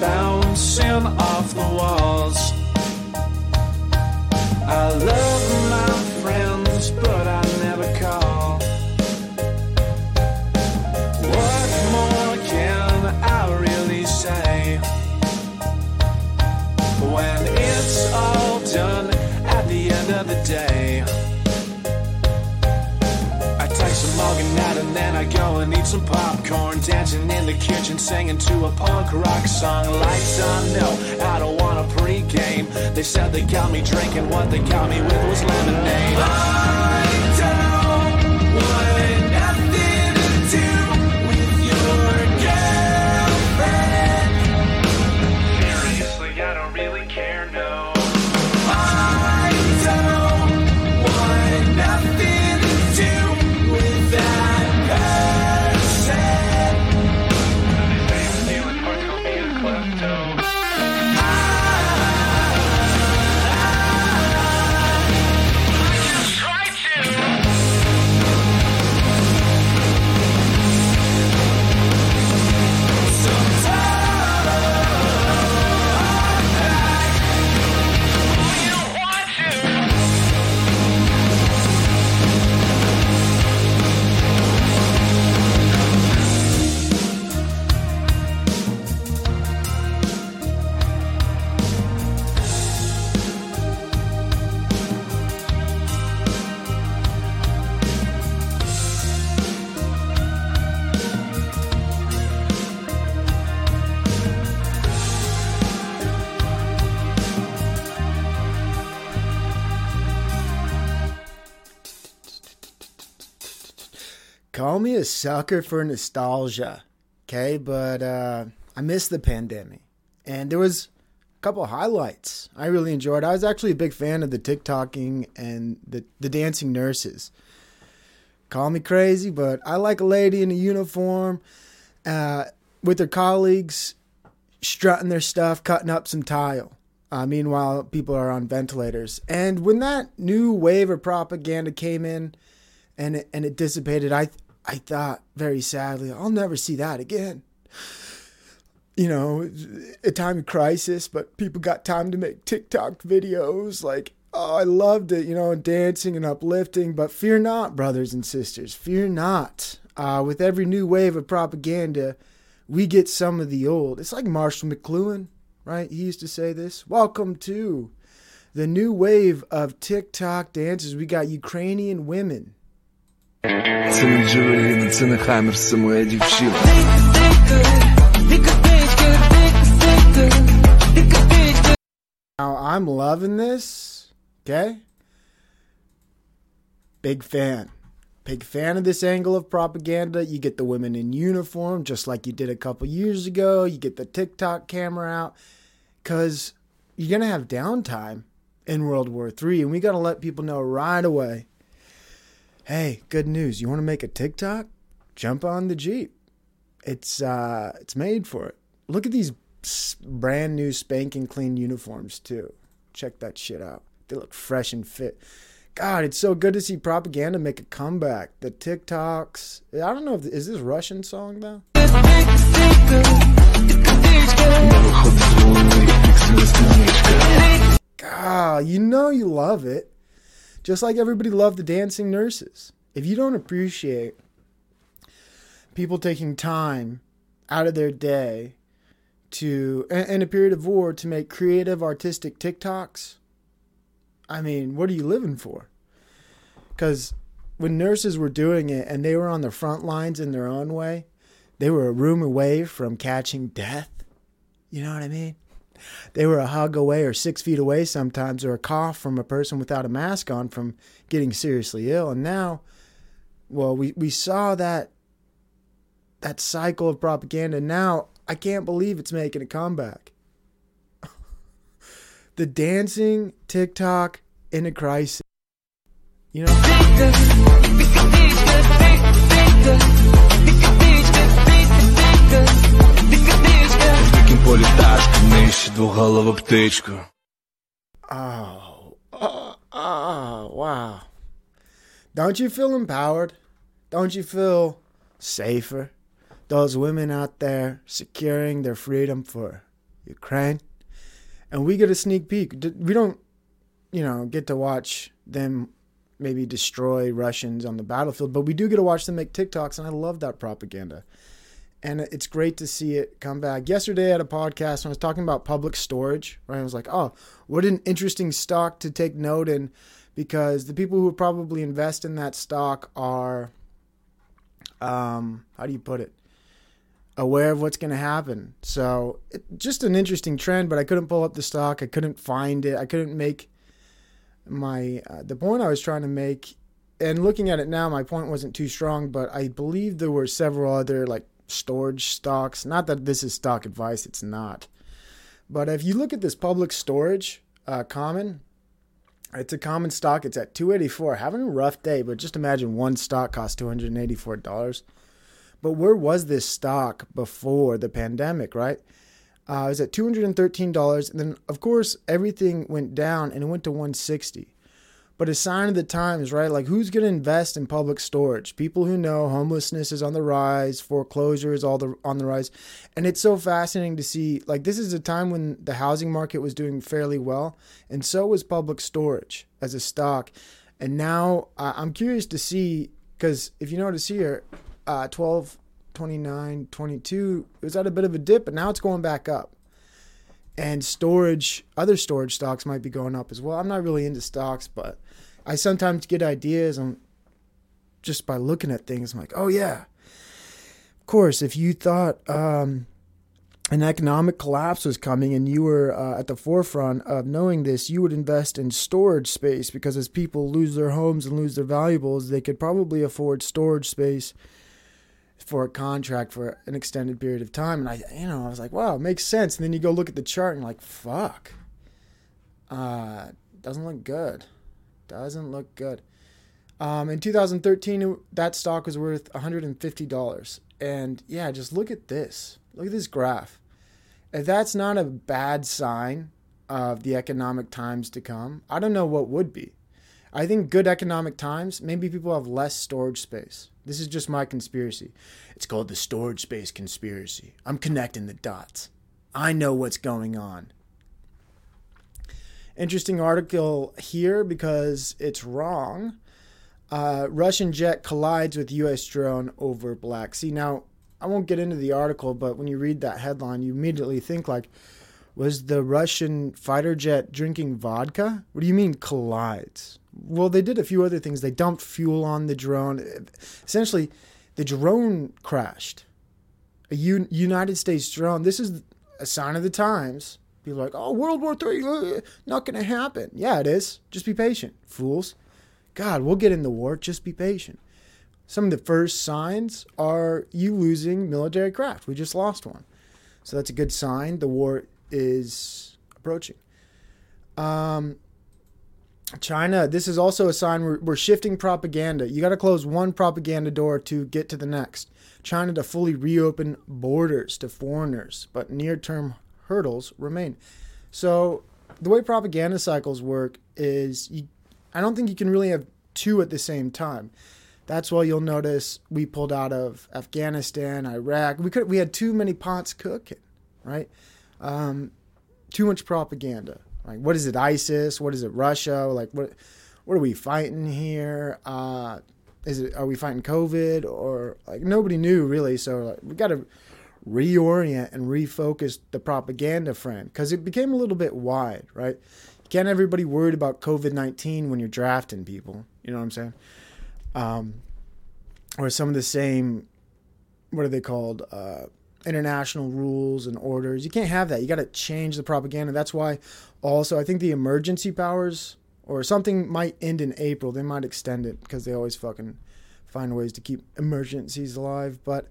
bouncing off the walls. Some popcorn. Dancing in the kitchen, singing to a punk rock song. Lights on, no, I don't want a pregame. They said they got me drinking, what they got me with was lemonade. I Me a sucker for nostalgia, okay? But uh, I missed the pandemic, and there was a couple highlights I really enjoyed. I was actually a big fan of the TikToking and the the dancing nurses. Call me crazy, but I like a lady in a uniform uh, with her colleagues strutting their stuff, cutting up some tile. Uh, meanwhile, people are on ventilators. And when that new wave of propaganda came in, and it, and it dissipated. I I thought very sadly, I'll never see that again. You know, a time of crisis, but people got time to make TikTok videos. Like, oh, I loved it, you know, dancing and uplifting. But fear not, brothers and sisters, fear not. Uh, with every new wave of propaganda, we get some of the old. It's like Marshall McLuhan, right? He used to say this. Welcome to the new wave of TikTok dances. We got Ukrainian women Це не Джереліна, це не Хаммер з Самуедів Шіла. Now I'm loving this. Okay. Big fan. Big fan of this angle of propaganda. You get the women in uniform, just like you did a couple years ago. You get the TikTok camera out. Because you're going to have downtime in World War III, and we got to let people know right away hey, good news. You want to make a TikTok? Jump on the Jeep. It's uh, it's made for it. Look at these brand new spanking clean uniforms too. Check that shit out. They look fresh and fit. God, it's so good to see propaganda make a comeback. The TikToks. I don't know if is this Russian song though. God, you know you love it. Just like everybody loved the dancing nurses. If you don't appreciate people taking time out of their day to, in a period of war, to make creative, artistic TikToks, I mean, what are you living for? Because when nurses were doing it and they were on the front lines in their own way, they were a room away from catching death. You know what I mean? They were a hug away or six feet away sometimes, or a cough from a person without a mask on from getting seriously ill. And now, well, we, we saw that that cycle of propaganda. Now I can't believe it's making a comeback. the dancing TikTok in a crisis. You know, В дикім полі тачка Нижче двоголову птичку oh, oh, oh, wow. Don't you feel empowered? Don't you feel safer? Those women out there securing their freedom for Ukraine. And we get a sneak peek. D- We don't, you know, get to watch them maybe destroy Russians on the battlefield, but we do get to watch them make TikToks, and I love that propaganda. And it's great to see it come back. Yesterday at a podcast, when I was talking about public storage, right? I was like, oh, what an interesting stock to take note in because the people who probably invest in that stock are, um, how do you put it? Aware of what's going to happen. So it, just an interesting trend, but I couldn't pull up the stock. I couldn't find it. I couldn't make my uh, the point I was trying to make. And looking at it now, my point wasn't too strong, but I believe there were several other like storage stocks. Not that this is stock advice; it's not. But if you look at this public storage uh, common, it's a common stock. It's at 284. Having a rough day, but just imagine one stock costs $284. But where was this stock before the pandemic, right? Uh, it was at $213. And then, of course, everything went down and it went to 160 but a sign of the times, right? Like, who's going to invest in public storage? People who know homelessness is on the rise, foreclosure is all the on the rise, and it's so fascinating to see. Like, this is a time when the housing market was doing fairly well, and so was public storage as a stock. And now uh, I'm curious to see because if you notice here, uh, 12, 29, 22, it was at a bit of a dip, but now it's going back up and storage other storage stocks might be going up as well i'm not really into stocks but i sometimes get ideas on just by looking at things i'm like oh yeah of course if you thought um, an economic collapse was coming and you were uh, at the forefront of knowing this you would invest in storage space because as people lose their homes and lose their valuables they could probably afford storage space for a contract for an extended period of time. And I, you know, I was like, wow, it makes sense. And then you go look at the chart and like, fuck, uh, doesn't look good. Doesn't look good. Um, in 2013, that stock was worth $150. And yeah, just look at this. Look at this graph. If that's not a bad sign of the economic times to come, I don't know what would be. I think good economic times, maybe people have less storage space. This is just my conspiracy. It's called the storage space conspiracy. I'm connecting the dots. I know what's going on. Interesting article here because it's wrong. Uh, Russian jet collides with U.S. drone over Black Sea. Now, I won't get into the article, but when you read that headline, you immediately think like, was the Russian fighter jet drinking vodka? What do you mean collides? Well, they did a few other things. They dumped fuel on the drone. Essentially, the drone crashed. A U- United States drone. This is a sign of the times. People are like, oh, World War Three, uh, not going to happen. Yeah, it is. Just be patient, fools. God, we'll get in the war. Just be patient. Some of the first signs are you losing military craft. We just lost one. So that's a good sign. The war is approaching. Um, China, this is also a sign we're, we're shifting propaganda. You got to close one propaganda door to get to the next. China to fully reopen borders to foreigners, but near term hurdles remain. So, the way propaganda cycles work is you, I don't think you can really have two at the same time. That's why you'll notice we pulled out of Afghanistan, Iraq. We could we had too many pots cooking, right? Um, too much propaganda. Like, what is it, ISIS? What is it, Russia? Like, what what are we fighting here? Uh, is it are we fighting COVID or like nobody knew really? So like, we got to reorient and refocus the propaganda frame because it became a little bit wide, right? You can't everybody worried about COVID nineteen when you're drafting people. You know what I'm saying? Um, or some of the same, what are they called? Uh, international rules and orders. You can't have that. You got to change the propaganda. That's why, also, I think the emergency powers or something might end in April. They might extend it because they always fucking find ways to keep emergencies alive. But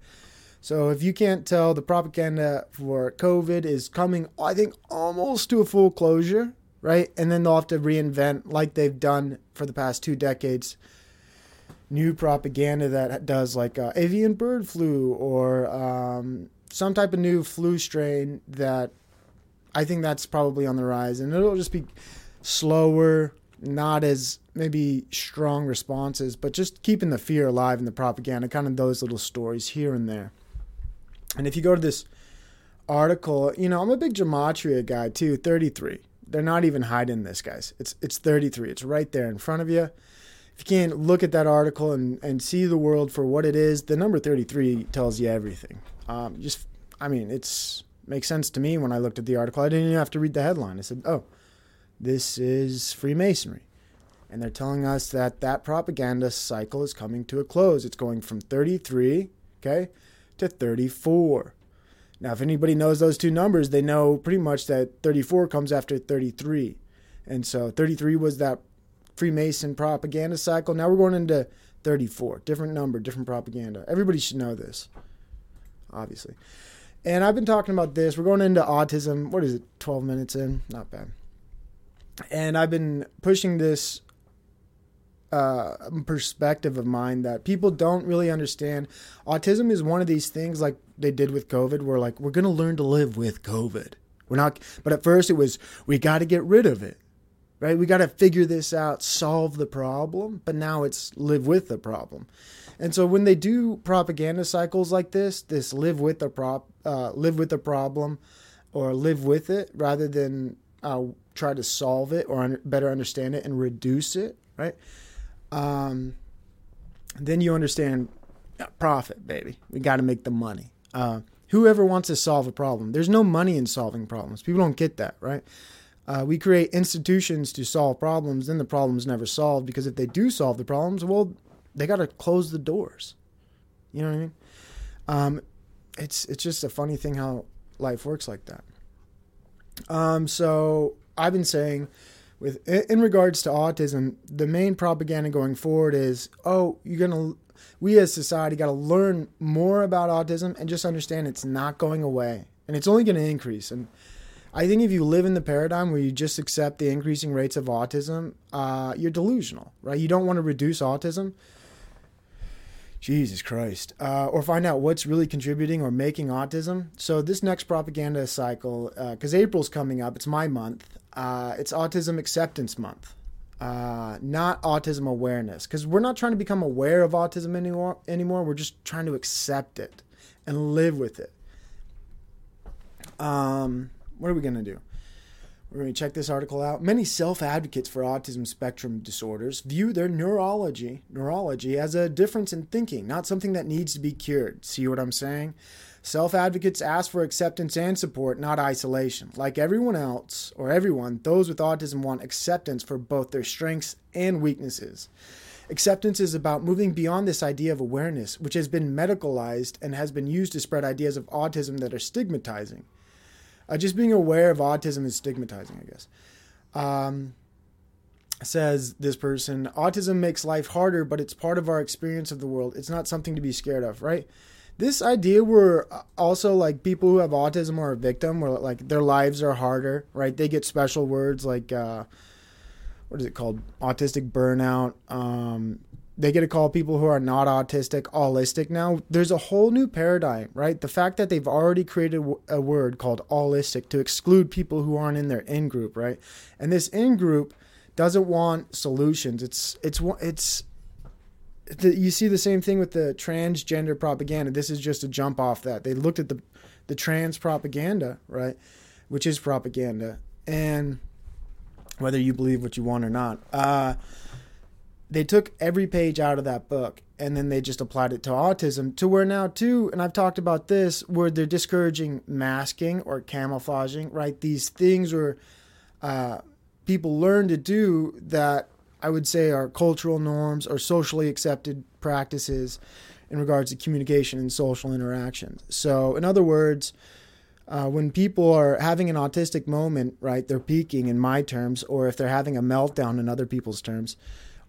so if you can't tell, the propaganda for COVID is coming, I think, almost to a full closure, right? And then they'll have to reinvent, like they've done for the past two decades, new propaganda that does like uh, avian bird flu or um, some type of new flu strain that I think that's probably on the rise, and it'll just be slower, not as maybe strong responses, but just keeping the fear alive in the propaganda, kind of those little stories here and there. And if you go to this article, you know, I'm a big gematria guy too, 33. They're not even hiding this, guys. It's it's 33. It's right there in front of you. If you can't look at that article and, and see the world for what it is, the number 33 tells you everything. Um, just, I mean, it's makes sense to me when I looked at the article. I didn't even have to read the headline. I said, oh, this is Freemasonry. And they're telling us that that propaganda cycle is coming to a close. It's going from 33, okay, to 34. Now, if anybody knows those two numbers, they know pretty much that 34 comes after 33. And so 33 was that Freemason propaganda cycle. Now we're going into 34. Different number, different propaganda. Everybody should know this, obviously. And I've been talking about this. We're going into autism. What is it? 12 minutes in? Not bad. And I've been pushing this uh, perspective of mine that people don't really understand. Autism is one of these things like they did with COVID, where like we're to learn to live with COVID. We're not, but at first it was we got to get rid of it, right? We got to figure this out, solve the problem. But now it's live with the problem. And so when they do propaganda cycles like this, this live with the prop, uh, live with the problem, or live with it, rather than uh, try to solve it or un- better understand it and reduce it, right? Um, then you understand uh, profit, baby. We got to make the money. Uh, whoever wants to solve a problem, there's no money in solving problems. People don't get that, right? Uh, we create institutions to solve problems, then the problem's never solved because if they do solve the problems, well, they got to close the doors. You know what I mean? Um, it's it's just a funny thing how life works like that. Um, so I've been saying, with in regards to autism, the main propaganda going forward is, oh, you're gonna, we as society got to learn more about autism and just understand it's not going away and it's only going to increase. And I think if you live in the paradigm where you just accept the increasing rates of autism, uh, you're delusional, right? You don't want to reduce autism. Jesus Christ. Uh, or find out what's really contributing or making autism. So, this next propaganda cycle, because uh, April's coming up, it's my month, uh, it's Autism Acceptance Month, uh, not autism awareness. Because we're not trying to become aware of autism anymore, anymore. We're just trying to accept it and live with it. Um, what are we going to do? We're going to check this article out. Many self-advocates for autism spectrum disorders view their neurology, neurology as a difference in thinking, not something that needs to be cured. See what I'm saying? Self-advocates ask for acceptance and support, not isolation. Like everyone else or everyone, those with autism want acceptance for both their strengths and weaknesses. Acceptance is about moving beyond this idea of awareness, which has been medicalized and has been used to spread ideas of autism that are stigmatizing. Uh, just being aware of autism is stigmatizing, I guess. Um, says this person, autism makes life harder, but it's part of our experience of the world. It's not something to be scared of, right? This idea where uh, also like people who have autism are a victim, where like their lives are harder, right? They get special words like, uh, what is it called? Autistic burnout. Um, they get to call people who are not autistic allistic now. There's a whole new paradigm, right? The fact that they've already created a word called allistic to exclude people who aren't in their in group, right? And this in group doesn't want solutions. It's it's it's the, you see the same thing with the transgender propaganda. This is just a jump off that. They looked at the the trans propaganda, right? Which is propaganda. And whether you believe what you want or not. Uh they took every page out of that book and then they just applied it to autism to where now too and i've talked about this where they're discouraging masking or camouflaging right? These things where uh, people learn to do that i would say are cultural norms or socially accepted practices in regards to communication and social interactions so in other words uh, when people are having an autistic moment right they're peaking in my terms or if they're having a meltdown in other people's terms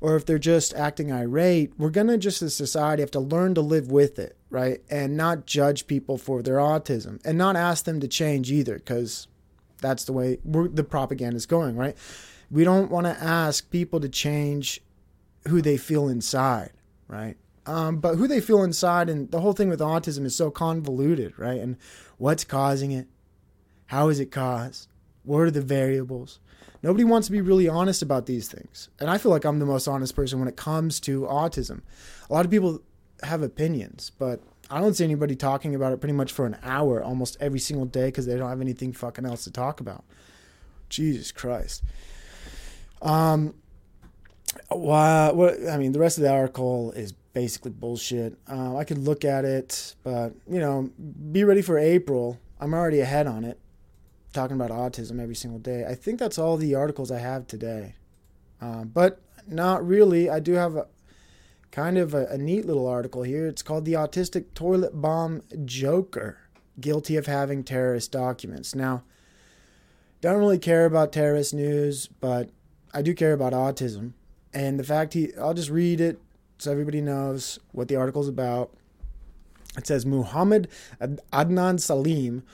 or if they're just acting irate, we're going to just as a society have to learn to live with it, right? And not judge people for their autism and not ask them to change either because that's the way the propaganda is going, right? We don't want to ask people to change who they feel inside, right? Um, but who they feel inside and the whole thing with autism is so convoluted, right? And what's causing it? How is it caused? What are the variables? Nobody wants to be really honest about these things. And I feel like I'm the most honest person when it comes to autism. A lot of people have opinions, but I don't see anybody talking about it pretty much for an hour almost every single day because they don't have anything fucking else to talk about. Jesus Christ. Um, what, what I mean, the rest of the article is basically bullshit. Uh, I could look at it, but you know, be ready for April. I'm already ahead on it talking about autism every single day. I think that's all the articles I have today. Um, but not really. I do have a kind of a, a, neat little article here. It's called The Autistic Toilet Bomb Joker Guilty of Having Terrorist Documents. Now, don't really care about terrorist news, but I do care about autism. And the fact he, I'll just read it so everybody knows what the article's about. It says Muhammad Adnan Salim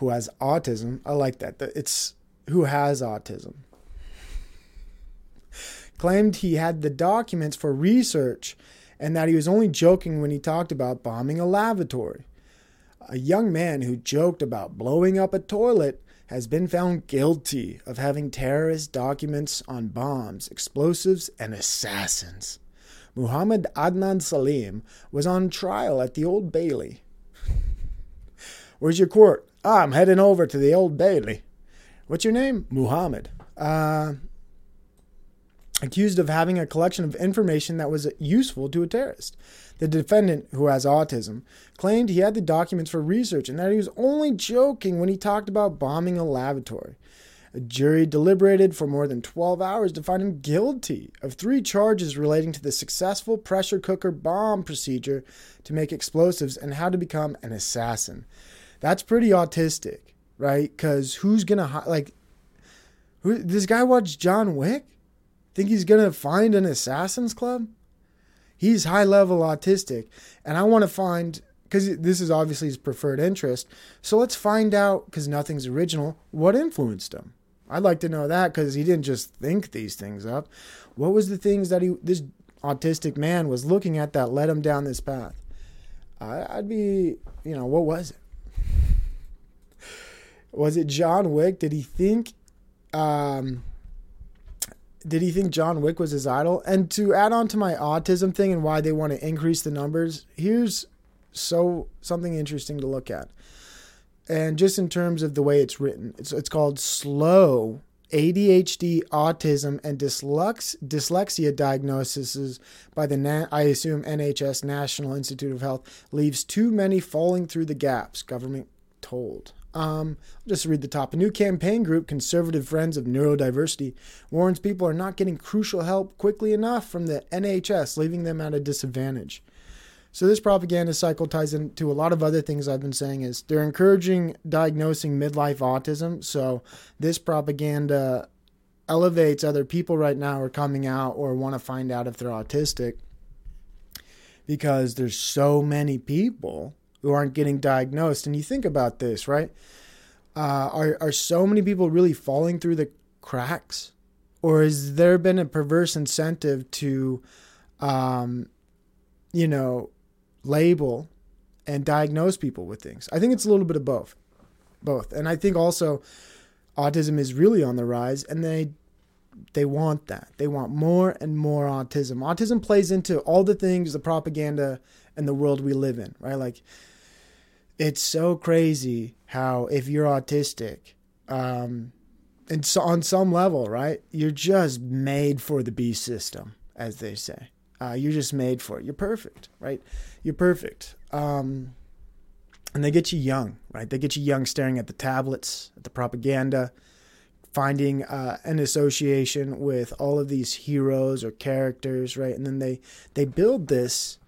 who has autism. I like that. It's who has autism. Claimed he had the documents for research and that he was only joking when he talked about bombing a lavatory. A young man who joked about blowing up a toilet has been found guilty of having terrorist documents on bombs, explosives, and assassins. Muhammad Adnan Salim was on trial at the Old Bailey. Where's your court? Ah, I'm heading over to the Old Bailey. What's your name? Muhammad. Uh, accused of having a collection of information that was useful to a terrorist. The defendant, who has autism, claimed he had the documents for research and that he was only joking when he talked about bombing a lavatory. A jury deliberated for more than 12 hours to find him guilty of three charges relating to the successful pressure cooker bomb procedure to make explosives and how to become an assassin. That's pretty autistic, right? Because who's gonna like? Who this guy watch John Wick? Think he's gonna find an Assassin's Club? He's high level autistic, and I want to find because this is obviously his preferred interest. So let's find out because nothing's original. What influenced him? I'd like to know that because he didn't just think these things up. What was the things that he this autistic man was looking at that led him down this path? I, I'd be, you know, what was it? Was it John Wick? Did he think um did he think John Wick was his idol? And to add on to my autism thing and why they want to increase the numbers, here's so something interesting to look at. And just in terms of the way it's written, it's it's called slow ADHD, autism, and dyslux, dyslexia diagnoses by the, Na- I assume, NHS National Institute of Health leaves too many falling through the gaps, government told. Um, I'll just read the top. A new campaign group, Conservative Friends of Neurodiversity, warns people are not getting crucial help quickly enough from the NHS, leaving them at a disadvantage. So this propaganda cycle ties into a lot of other things I've been saying is they're encouraging diagnosing midlife autism. So this propaganda elevates other people right now are coming out or want to find out if they're autistic because there's so many people who aren't getting diagnosed. And you think about this, right? Uh, are are so many people really falling through the cracks, or has there been a perverse incentive to, um, you know, label and diagnose people with things? I think it's a little bit of both, both, and I think also autism is really on the rise, and they they want that. They want more and more autism. Autism plays into all the things, the propaganda, and the world we live in, right? Like, it's so crazy how if you're autistic, um, and so on some level, right, you're just made for the beast system, as they say. Uh, you're just made for it. You're perfect, right? You're perfect. Um, and they get you young, right? They get you young staring at the tablets, at the propaganda, finding uh, an association with all of these heroes or characters, right? And then they they build this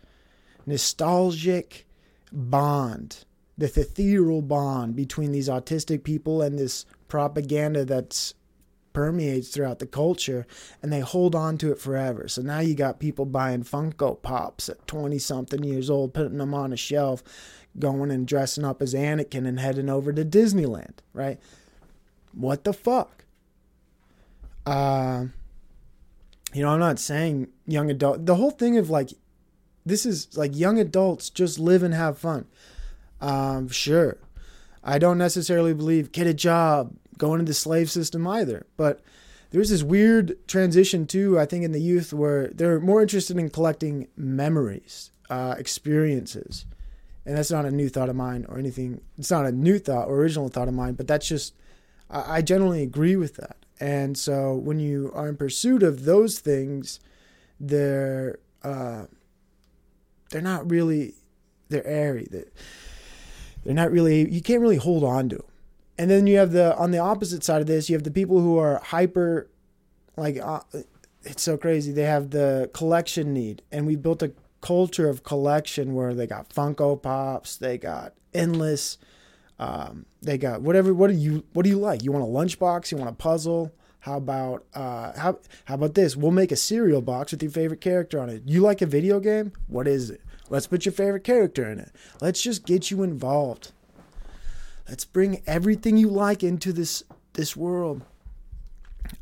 nostalgic bond, this ethereal bond between these autistic people and this propaganda that's permeates throughout the culture and they hold on to it forever. So now you got people buying Funko Pops at 20 something years old, putting them on a shelf, going and dressing up as Anakin and heading over to Disneyland, right? What the fuck? Uh, you know, I'm not saying young adult. The whole thing of like, this is like young adults just live and have fun. Um, sure. I don't necessarily believe get a job, go into the slave system either. But there's this weird transition too, I think, in the youth where they're more interested in collecting memories, uh, experiences. And that's not a new thought of mine or anything. It's not a new thought or original thought of mine, but that's just, I, I generally agree with that. And so when you are in pursuit of those things, they're, uh, they're not really, they're airy. They're, they're not really, you can't really hold on to them and then you have the on the opposite side of this you have the people who are hyper like uh, it's so crazy. They have the collection need. And we built a culture of collection where they got funko pops they got endless um, they got whatever what do you what do you like? You want a lunchbox? You want a puzzle? How about uh, how how about this? We'll make a cereal box with your favorite character on it. You like a video game? What is it let's put your favorite character in it let's just get you involved Let's bring everything you like into this this world.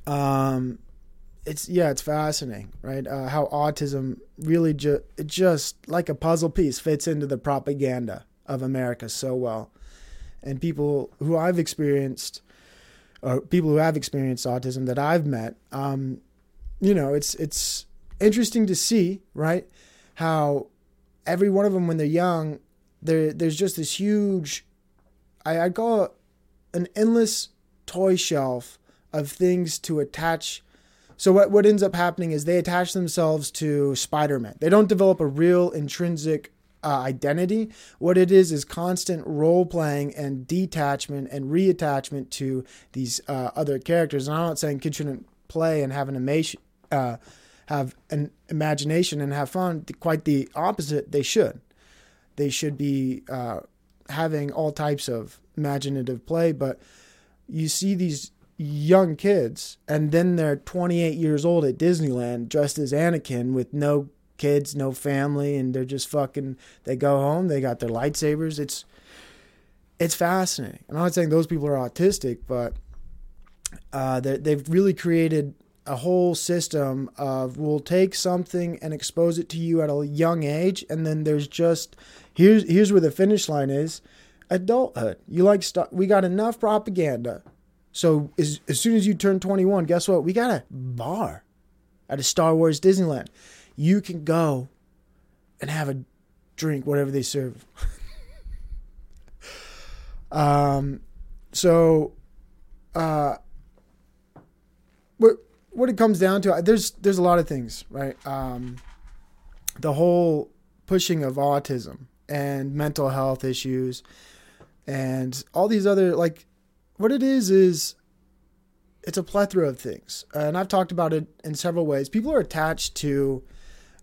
Um, it's yeah, it's fascinating, right? Uh, how autism really just just like a puzzle piece fits into the propaganda of America so well, and people who I've experienced, or people who have experienced autism that I've met, um, you know, it's it's interesting to see, right? How every one of them when they're young, there there's just this huge I, I call it an endless toy shelf of things to attach. So what what ends up happening is they attach themselves to Spider-Man. They don't develop a real intrinsic uh, identity. What it is is constant role playing and detachment and reattachment to these uh, other characters. And I'm not saying kids shouldn't play and have an imation, uh, have an imagination and have fun. Quite the opposite. They should. They should be uh, having all types of imaginative play, but you see these young kids and then they're 28 years old at Disneyland dressed as Anakin with no kids, no family and they're just fucking they go home, they got their lightsabers. It's it's fascinating. I'm not saying those people are autistic, but uh, they've really created a whole system of we'll take something and expose it to you at a young age, and then there's just here's here's where the finish line is adulthood. You like stuff. We got enough propaganda. So as, as soon as you turn 21, guess what? We got a bar at a Star Wars Disneyland. You can go and have a drink, whatever they serve. um, so, uh, what what it comes down to, there's there's a lot of things, right? Um, the whole pushing of autism and mental health issues and all these other like what it is is it's a plethora of things. And i've talked about it in several ways. People are attached to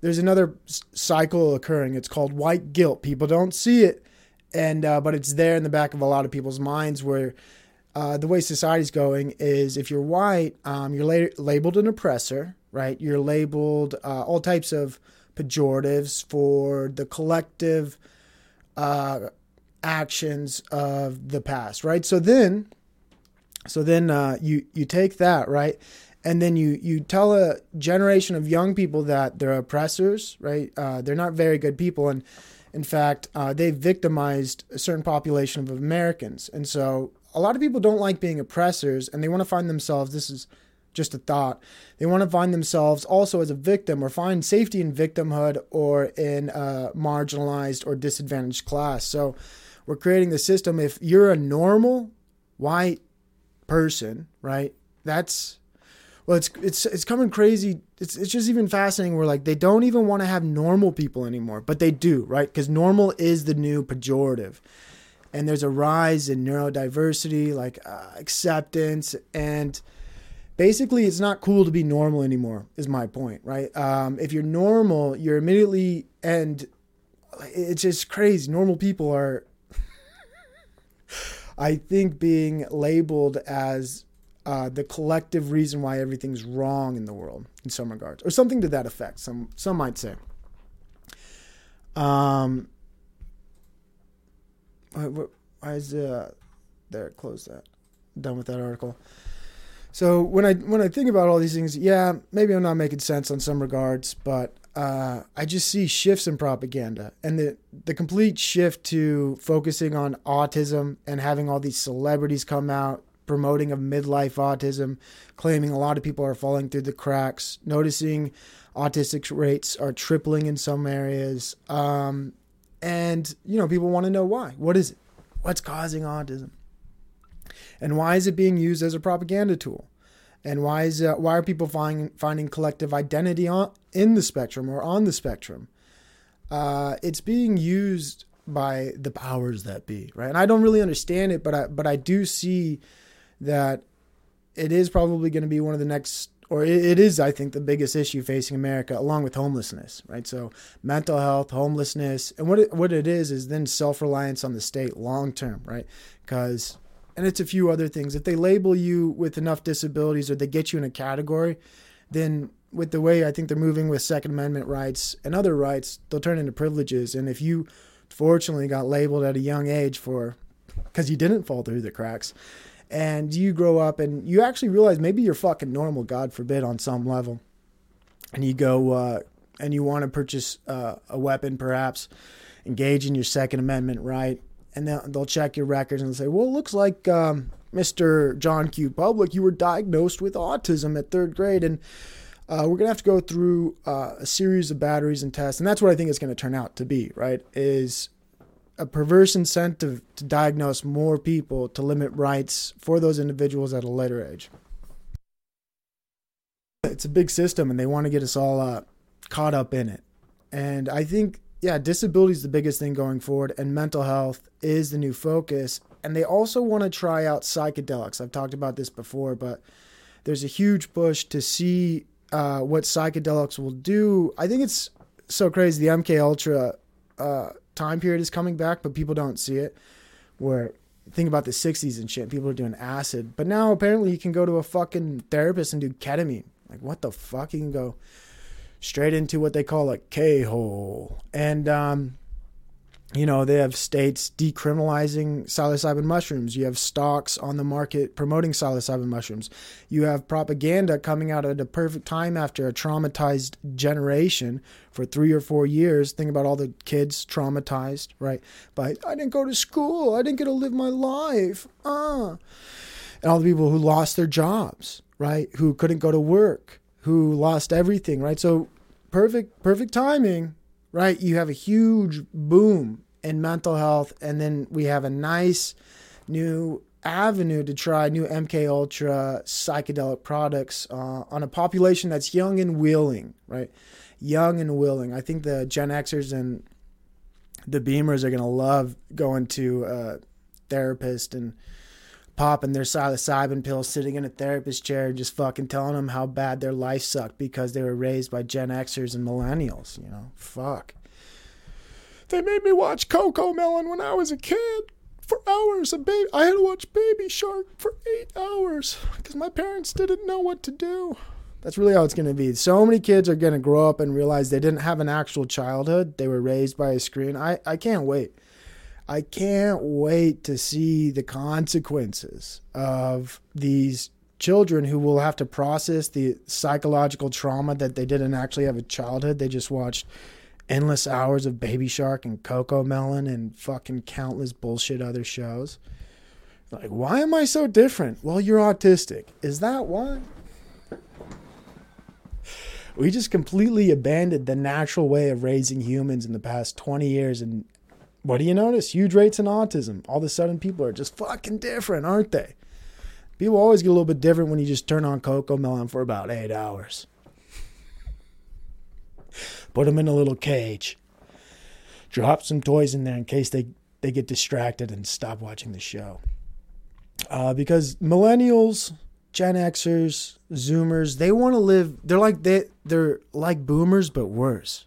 there's another cycle occurring. It's called white guilt. People don't see it. And uh, but it's there in the back of a lot of people's minds where uh, the way society's going is if you're white um, you're la- labeled an oppressor right you're labeled uh, all types of pejoratives for the collective uh, actions of the past, right? So then, so then uh, you you take that right, and then you you tell a generation of young people that they're oppressors, right? Uh, they're not very good people, and in fact, uh, they've victimized a certain population of Americans, and so a lot of people don't like being oppressors, and they want to find themselves. This is just a thought. They want to find themselves also as a victim or find safety in victimhood or in a marginalized or disadvantaged class. So we're creating the system. If you're a normal white person, right? That's well, it's it's it's coming crazy. It's it's just even fascinating. We're like they don't even want to have normal people anymore, but they do, right? Because normal is the new pejorative, and there's a rise in neurodiversity, like uh, acceptance, and basically it's not cool to be normal anymore. Is my point, right? Um, if you're normal, you're immediately and it's just crazy. Normal people are I think being labeled as uh, the collective reason why everything's wrong in the world in some regards, or something to that effect. Some some might say. Um. Why, why is uh there? Close that. Done with that article. So when I when I think about all these things, yeah, maybe I'm not making sense on some regards, but uh, I just see shifts in propaganda and the the complete shift to focusing on autism and having all these celebrities come out promoting of midlife autism, claiming a lot of people are falling through the cracks, noticing autistic rates are tripling in some areas, um, and you know people want to know why. What is it? What's causing autism? And why is it being used as a propaganda tool? and why is uh, why are people finding finding collective identity on in the spectrum or on the spectrum? Uh, it's being used by the powers that be, right? And I don't really understand it, but I but I do see that it is probably going to be one of the next or it is i think the biggest issue facing america along with homelessness right so mental health homelessness and what it, what it is is then self-reliance on the state long term right because and it's a few other things. If they label you with enough disabilities or they get you in a category, then with the way I think they're moving with Second Amendment rights and other rights, they'll turn into privileges. And if you fortunately got labeled at a young age for because you didn't fall through the cracks, and you grow up and you actually realize maybe you're fucking normal, God forbid, on some level, and you go uh, and you want to purchase uh, a weapon, perhaps engage in your Second Amendment right, and they'll, they'll check your records and say, well, it looks like um, Mr. John Q. Public, you were diagnosed with autism at third grade, and uh, we're gonna have to go through uh, a series of batteries and tests, and that's what I think it's gonna turn out to be. Right? Is a perverse incentive to diagnose more people to limit rights for those individuals at a later age. It's a big system, and they want to get us all uh, caught up in it. And I think yeah, disability is the biggest thing going forward, and mental health is the new focus. And they also want to try out psychedelics. I've talked about this before, but there's a huge push to see uh, what psychedelics will do. I think it's so crazy. The MK Ultra uh, time period is coming back, but people don't see it. Where think about the 60s and shit, people are doing acid, but now apparently you can go to a fucking therapist and do ketamine. Like what the fuck? You can go straight into what they call a K hole. And, um, you know, they have states decriminalizing psilocybin mushrooms. You have stocks on the market promoting psilocybin mushrooms. You have propaganda coming out at a perfect time after a traumatized generation for three or four years. Think about all the kids traumatized, right? By, I didn't go to school. I didn't get to live my life. Ah. And all the people who lost their jobs, right? Who couldn't go to work who lost everything, right? So perfect perfect timing, right? You have a huge boom in mental health and then we have a nice new avenue to try new MK Ultra psychedelic products uh, on a population that's young and willing, right? Young and willing. I think the Gen Xers and the Beamers are going to love going to a therapist and popping their psilocybin pills, sitting in a therapist chair, just fucking telling them how bad their life sucked because they were raised by Gen Xers and millennials. You know, fuck. They made me watch CoComelon when I was a kid for hours. A baby, I had to watch Baby Shark for eight hours because my parents didn't know what to do. That's really how it's going to be. So many kids are going to grow up and realize they didn't have an actual childhood. They were raised by a screen. I, I can't wait. I can't wait to see the consequences of these children who will have to process the psychological trauma that they didn't actually have a childhood. They just watched endless hours of Baby Shark and CoComelon and fucking countless bullshit other shows. Like, why am I so different? Well, you're autistic. Is that why? We just completely abandoned the natural way of raising humans in the past 20 years. And what do you notice? Huge rates in autism. All of a sudden, people are just fucking different, aren't they? People always get a little bit different when you just turn on CoComelon for about eight hours. Put them in a little cage. Drop some toys in there in case they, they get distracted and stop watching the show. Uh, because millennials, Gen Xers, Zoomers, they want to live. They're like they they're like Boomers, but worse,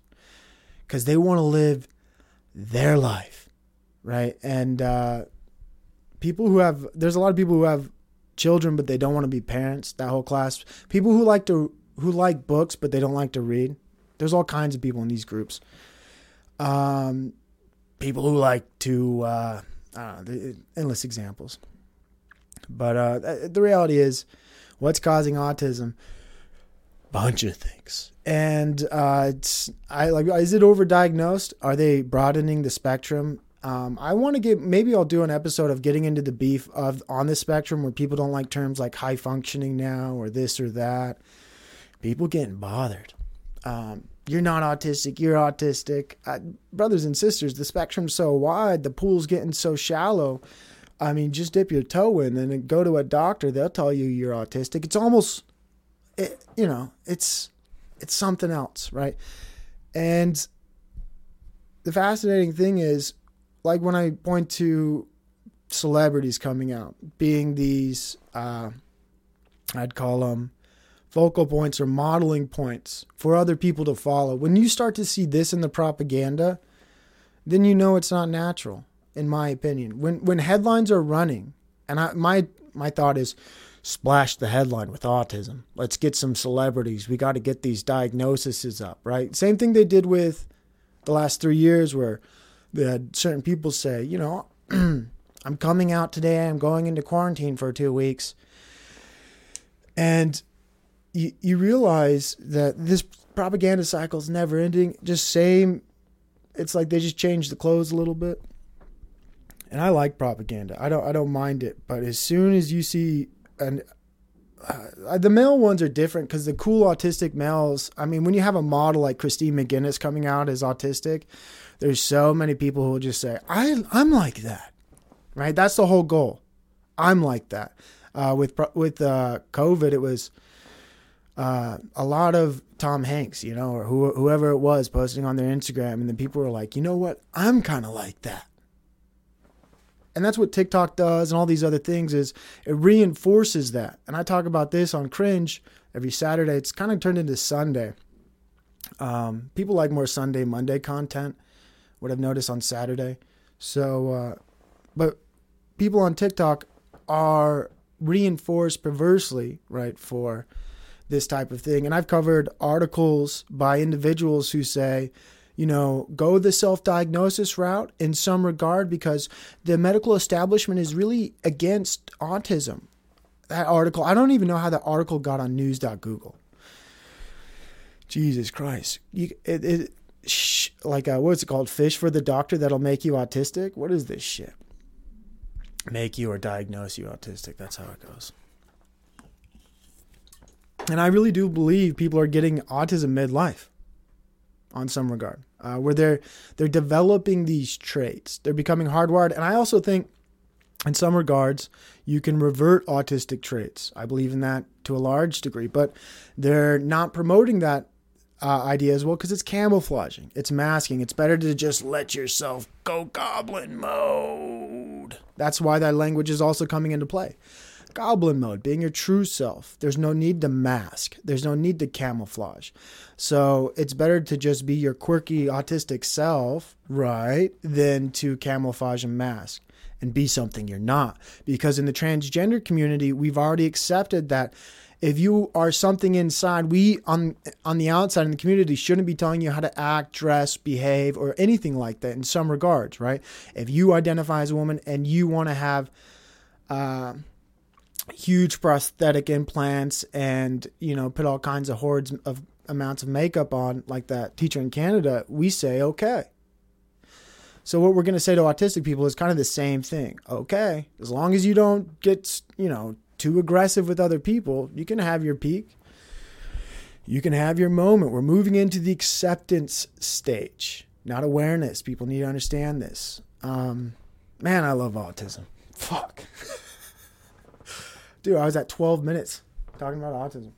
because they want to live their life, right? And uh, people who have there's a lot of people who have children, but they don't want to be parents. That whole class, people who like to who like books, but they don't like to read. There's all kinds of people in these groups. Um, people who like to uh, I don't know, endless examples. But uh, the reality is, what's causing autism? Bunch of things, and uh, it's I like. Is it overdiagnosed? Are they broadening the spectrum? Um, I want to get maybe I'll do an episode of getting into the beef of on the spectrum where people don't like terms like high functioning now or this or that. People getting bothered. Um, you're not autistic. You're autistic, uh, brothers and sisters. The spectrum's so wide. The pool's getting so shallow I mean, just dip your toe in and go to a doctor. They'll tell you you're autistic. It's almost, it, you know, it's it's something else, right? And the fascinating thing is, like when I point to celebrities coming out, being these, uh, I'd call them focal points or modeling points for other people to follow. When you start to see this in the propaganda, then you know it's not natural in my opinion. When when headlines are running, and I, my my thought is splash the headline with autism. Let's get some celebrities. We got to get these diagnoses up, right? Same thing they did with the last 3 years where they had certain people say, you know, I'm coming out today. I'm going into quarantine for 2 weeks. And you, you realize that this propaganda cycle is never ending. Just same it's like they just changed the clothes a little bit and I like propaganda. I don't I don't mind it, but as soon as you see an uh, the male ones are different because the cool autistic males. I mean, when you have a model like Christine McGuinness coming out as autistic, there's so many people who will just say, "I I'm like that," right? That's the whole goal. I'm like that. Uh, with with uh, COVID, it was uh, a lot of Tom Hanks, you know, or who, whoever it was, posting on their Instagram, and then people were like, "You know what? I'm kind of like that." And that's what TikTok does and all these other things is it reinforces that. And I talk about this on Cringe every Saturday. It's kind of turned into Sunday. Um, people like more Sunday, Monday content. What I've noticed on Saturday. So, uh, but people on TikTok are reinforced perversely, right, for this type of thing. And I've covered articles by individuals who say, you know, go the self diagnosis route in some regard because the medical establishment is really against autism. That article, I don't even know how that article got on news.google. Jesus Christ. You, it, it, sh- like, uh, what's it called? Fish for the doctor that'll make you autistic? What is this shit? Make you or diagnose you autistic. That's how it goes. And I really do believe people are getting autism midlife on some regard uh, where they're they're developing these traits. They're becoming hardwired, and I also think, in some regards, you can revert autistic traits. I believe in that to a large degree, but they're not promoting that uh, idea as well because it's camouflaging, it's masking. It's better to just let yourself go goblin mode. That's why that language is also coming into play goblin mode, being your true self. There's no need to mask, there's no need to camouflage. So it's better to just be your quirky autistic self, right, than to camouflage and mask and be something you're not. Because in the transgender community, we've already accepted that if you are something inside, we on on the outside in the community shouldn't be telling you how to act, dress, behave, or anything like that in some regards, right? If you identify as a woman and you want to have uh, huge prosthetic implants and you know put all kinds of hordes of amounts of makeup on like that teacher in Canada, we say okay. So what we're going to say to autistic people is kind of the same thing. Okay, as long as you don't get, you know, too aggressive with other people, you can have your peak. You can have your moment. We're moving into the acceptance stage, not awareness. People need to understand this. Um, man, I love autism. Fuck. Dude, I was at 12 minutes talking about autism.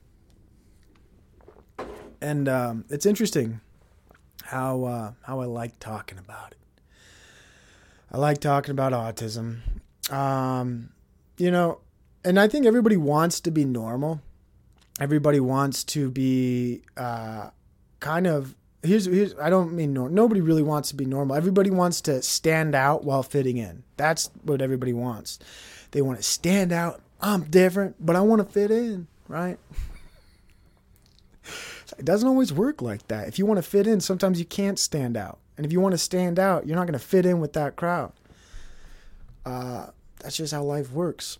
And um, it's interesting how uh, how I like talking about it. I like talking about autism. Um, you know, and I think everybody wants to be normal. Everybody wants to be uh, kind of here's here's I don't mean nor- nobody really wants to be normal. Everybody wants to stand out while fitting in. That's what everybody wants. They want to stand out. I'm different, but I want to fit in, right? It doesn't always work like that. If you want to fit in, sometimes you can't stand out. And if you want to stand out, you're not going to fit in with that crowd. Uh, that's just how life works.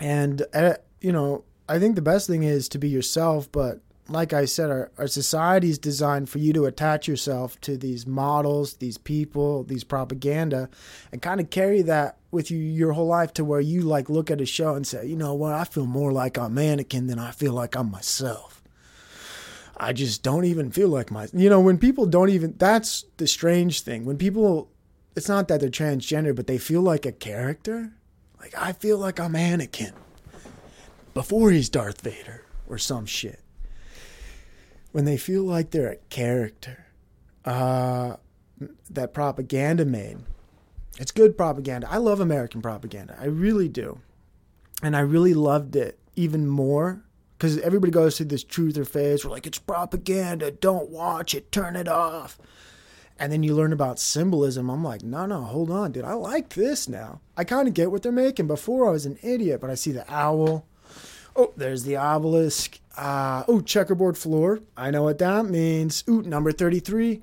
And, uh, you know, I think the best thing is to be yourself. But like I said, our, our society is designed for you to attach yourself to these models, these people, these propaganda, and kind of carry that with you your whole life to where you like look at a show and say, you know what, I feel more like a mannequin than I feel like I'm myself. I just don't even feel like my. You know, when people don't even. That's the strange thing. When people, it's not that they're transgender, but they feel like a character. Like I feel like I'm Anakin before he's Darth Vader or some shit. When they feel like they're a character, uh, that propaganda made. It's good propaganda. I love American propaganda. I really do. And I really loved it even more because everybody goes through this truth or phase. We're like, it's propaganda. Don't watch it. Turn it off. And then you learn about symbolism. I'm like, no, no, hold on, dude. I like this now. I kind of get what they're making. Before I was an idiot, but I see the owl. Oh, there's the obelisk. Uh, oh, checkerboard floor. I know what that means. Ooh, number 33.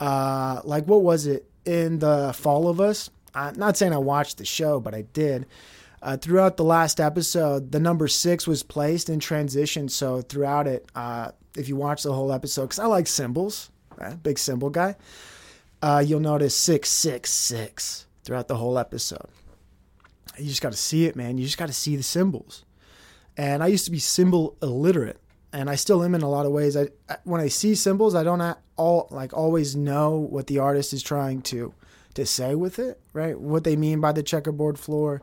Uh, like, what was it in the Fall of Us? I'm not saying I watched the show, but I did. Uh, throughout the last episode, the number six was placed in transition. So throughout it, uh, if you watch the whole episode, because I like symbols, right? big symbol guy, uh, you'll notice six, six, six throughout the whole episode. You just got to see it, man. You just got to see the symbols. And I used to be symbol illiterate, and I still am in a lot of ways. I when I see symbols, I don't all like always know what the artist is trying to to say with it, right? What they mean by the checkerboard floor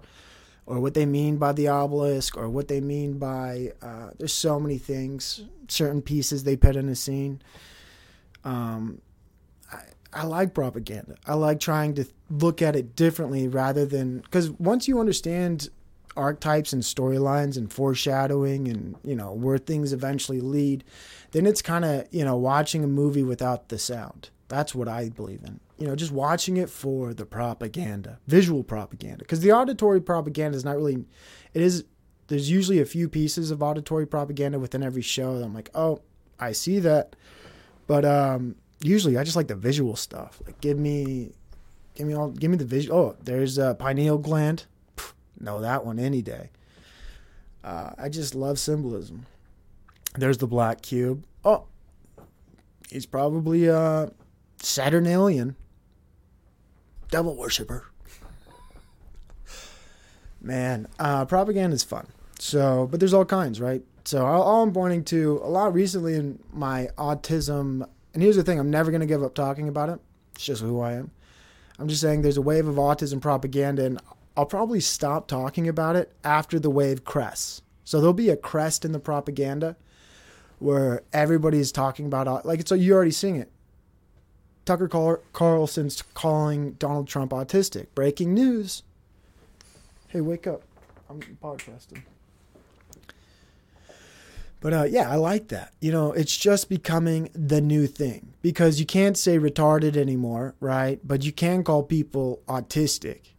or what they mean by the obelisk or what they mean by uh, there's so many things certain pieces they put in a scene um, I, I like propaganda i like trying to look at it differently rather than because once you understand archetypes and storylines and foreshadowing and you know where things eventually lead then it's kind of you know watching a movie without the sound that's what i believe in you know, just watching it for the propaganda, visual propaganda. Because the auditory propaganda is not really, it is, there's usually a few pieces of auditory propaganda within every show. I'm like, oh, I see that. But um, usually I just like the visual stuff. Like, give me, give me all, give me the visual. Oh, there's a pineal gland. Know that one any day. Uh, I just love symbolism. There's the black cube. Oh, he's probably a Saturnalian devil worshiper. Man, uh, propaganda is fun. So, but there's all kinds, right? So, all I'm pointing to a lot recently in my autism, and here's the thing: I'm never going to give up talking about it. It's just who I am. I'm just saying there's a wave of autism propaganda, and I'll probably stop talking about it after the wave crests. So there'll be a crest in the propaganda where everybody's talking about like it's so you're already seeing it. Tucker Carl- Carlson's calling Donald Trump autistic. Breaking news. Hey, wake up. I'm podcasting. But uh, yeah, I like that. You know, it's just becoming the new thing because you can't say retarded anymore, right? But you can call people autistic.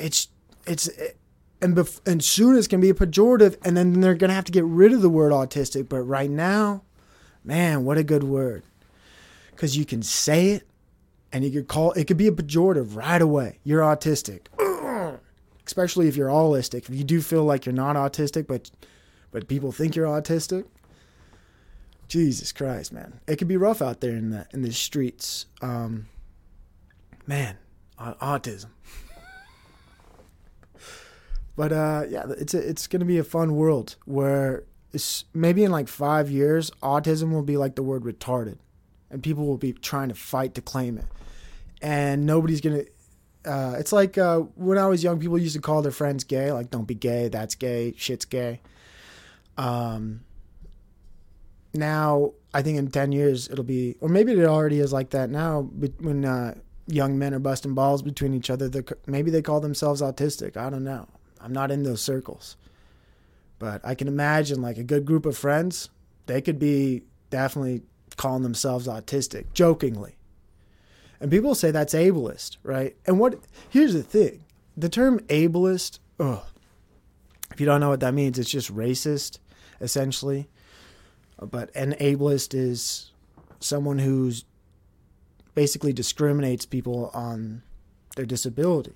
It's it's it, and bef- and soon it's gonna be a pejorative, and then they're gonna have to get rid of the word autistic. But right now, man, what a good word because you can say it and you could call it could be a pejorative right away. You're autistic. especially if you're allistic. If you do feel like you're not autistic, but but people think you're autistic, Jesus Christ, man, it could be rough out there in the in the streets. Um, man, autism. But uh, yeah, it's a, it's gonna be a fun world where maybe in like five years, autism will be like the word retarded, and people will be trying to fight to claim it, and nobody's gonna. Uh, it's like uh, when I was young, people used to call their friends gay, like "Don't be gay," "That's gay," "Shit's gay." Um, now I think in ten years it'll be, or maybe it already is like that now. When uh, young men are busting balls between each other, maybe they call themselves autistic. I don't know. I'm not in those circles, but I can imagine like a good group of friends, they could be definitely calling themselves autistic, jokingly. And people say that's ableist, right? And what? Here's the thing: the term ableist. Ugh, if you don't know what that means, it's just racist, essentially. But an ableist is someone who's basically discriminates people on their disability.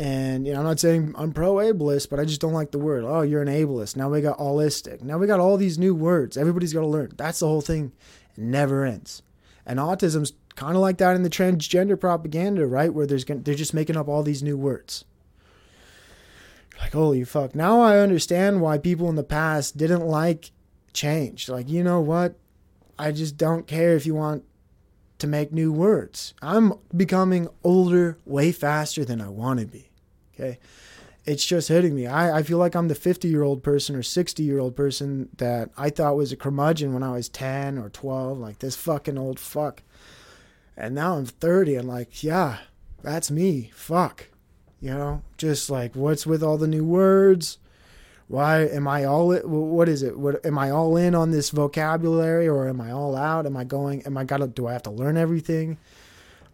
And you know, I'm not saying I'm pro ableist, but I just don't like the word. Oh, you're an ableist. Now we got allistic. Now we got all these new words. Everybody's got to learn. That's the whole thing. It never ends. And autism's kind of like that in the transgender propaganda, right? Where there's gonna, they're just making up all these new words. Like holy fuck! Now I understand why people in the past didn't like change. Like you know what? I just don't care if you want to make new words. I'm becoming older way faster than I want to be. Okay. It's just hitting me. I, I feel like I'm the 50 year old person or 60 year old person that I thought was a curmudgeon when I was 10 or 12, like this fucking old fuck. And now I'm 30 and like, yeah, that's me. Fuck. You know, just like what's with all the new words? Why am I all? What is it? What am I all in on this vocabulary or am I all out? Am I going? Am I gotta? Do I have to learn everything?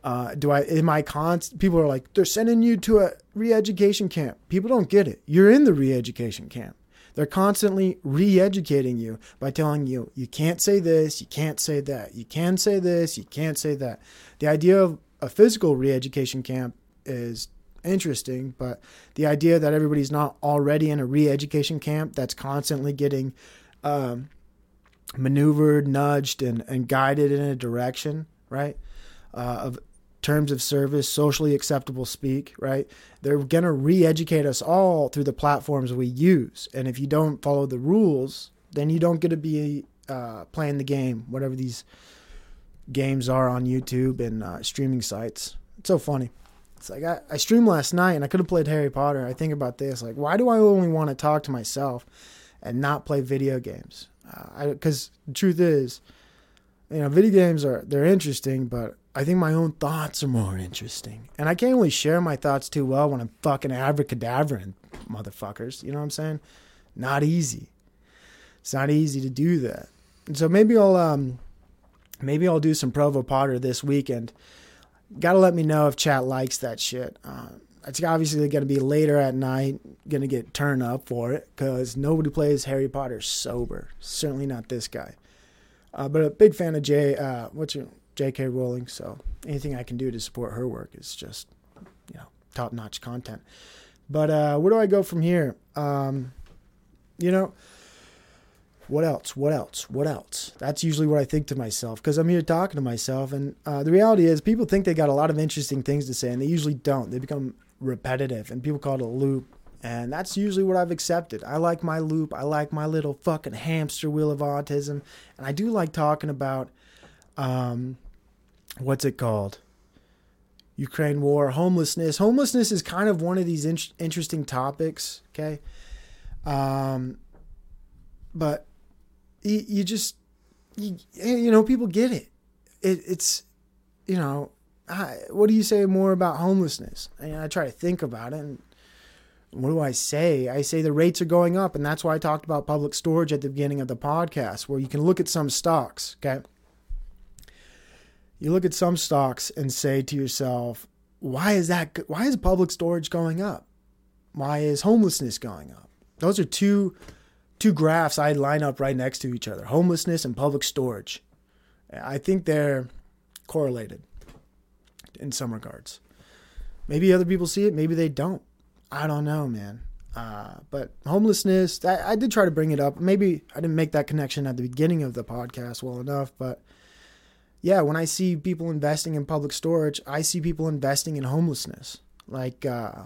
Uh, do I? Am I const? People are like they're sending you to a re-education camp. People don't get it. You're in the re-education camp. They're constantly re-educating you by telling you you can't say this, you can't say that, you can say this, you can't say that. The idea of a physical re-education camp is interesting, but the idea that everybody's not already in a re-education camp that's constantly getting um, maneuvered, nudged, and, and guided in a direction, right? Uh, of terms of service, socially acceptable speak, right? They're going to re educate us all through the platforms we use. And if you don't follow the rules, then you don't get to be uh, playing the game, whatever these games are on YouTube and uh, streaming sites. It's so funny. It's like I, I streamed last night and I could have played Harry Potter. I think about this like, why do I only want to talk to myself and not play video games? Because the truth is, you know, video games are they're interesting, but I think my own thoughts are more interesting. And I can't really share my thoughts too well when I'm fucking abracadabra motherfuckers. You know what I'm saying? Not easy. It's not easy to do that. And so maybe I'll um maybe I'll do some Provo Potter this weekend. Gotta let me know if chat likes that shit. Uh, it's obviously to be later at night. To get turned up for it because nobody plays Harry Potter sober. Certainly not this guy. Uh, but a big fan of Jay. Uh, what's your J.K. Rowling? So anything I can do to support her work is just, you know, top notch content. But uh, where do I go from here? Um, you know, what else? What else? What else? That's usually what I think to myself because I'm here talking to myself. And uh, the reality is, people think they got a lot of interesting things to say, and they usually don't. They become repetitive, and people call it a loop. And that's usually what I've accepted. I like my loop. I like my little fucking hamster wheel of autism. And I do like talking about, um, what's it called? Ukraine war, homelessness. Homelessness is kind of one of these in- interesting topics. Okay. Um, but you, you just, you, you know, people get it. it it's, you know, I, what do you say more about homelessness? And I try to think about it. And what do I say? I say the rates are going up. And that's why I talked about public storage at the beginning of the podcast, where you can look at some stocks. Okay. You look at some stocks and say to yourself, why is that? Why is public storage going up? Why is homelessness going up? Those are two two graphs I line up right next to each other: homelessness and public storage. I think they're correlated in some regards. Maybe other people see it, maybe they don't. I don't know, man. Uh, but homelessness, I, I did try to bring it up. Maybe I didn't make that connection at the beginning of the podcast well enough, but yeah, when I see people investing in public storage, I see people investing in homelessness. Like, uh,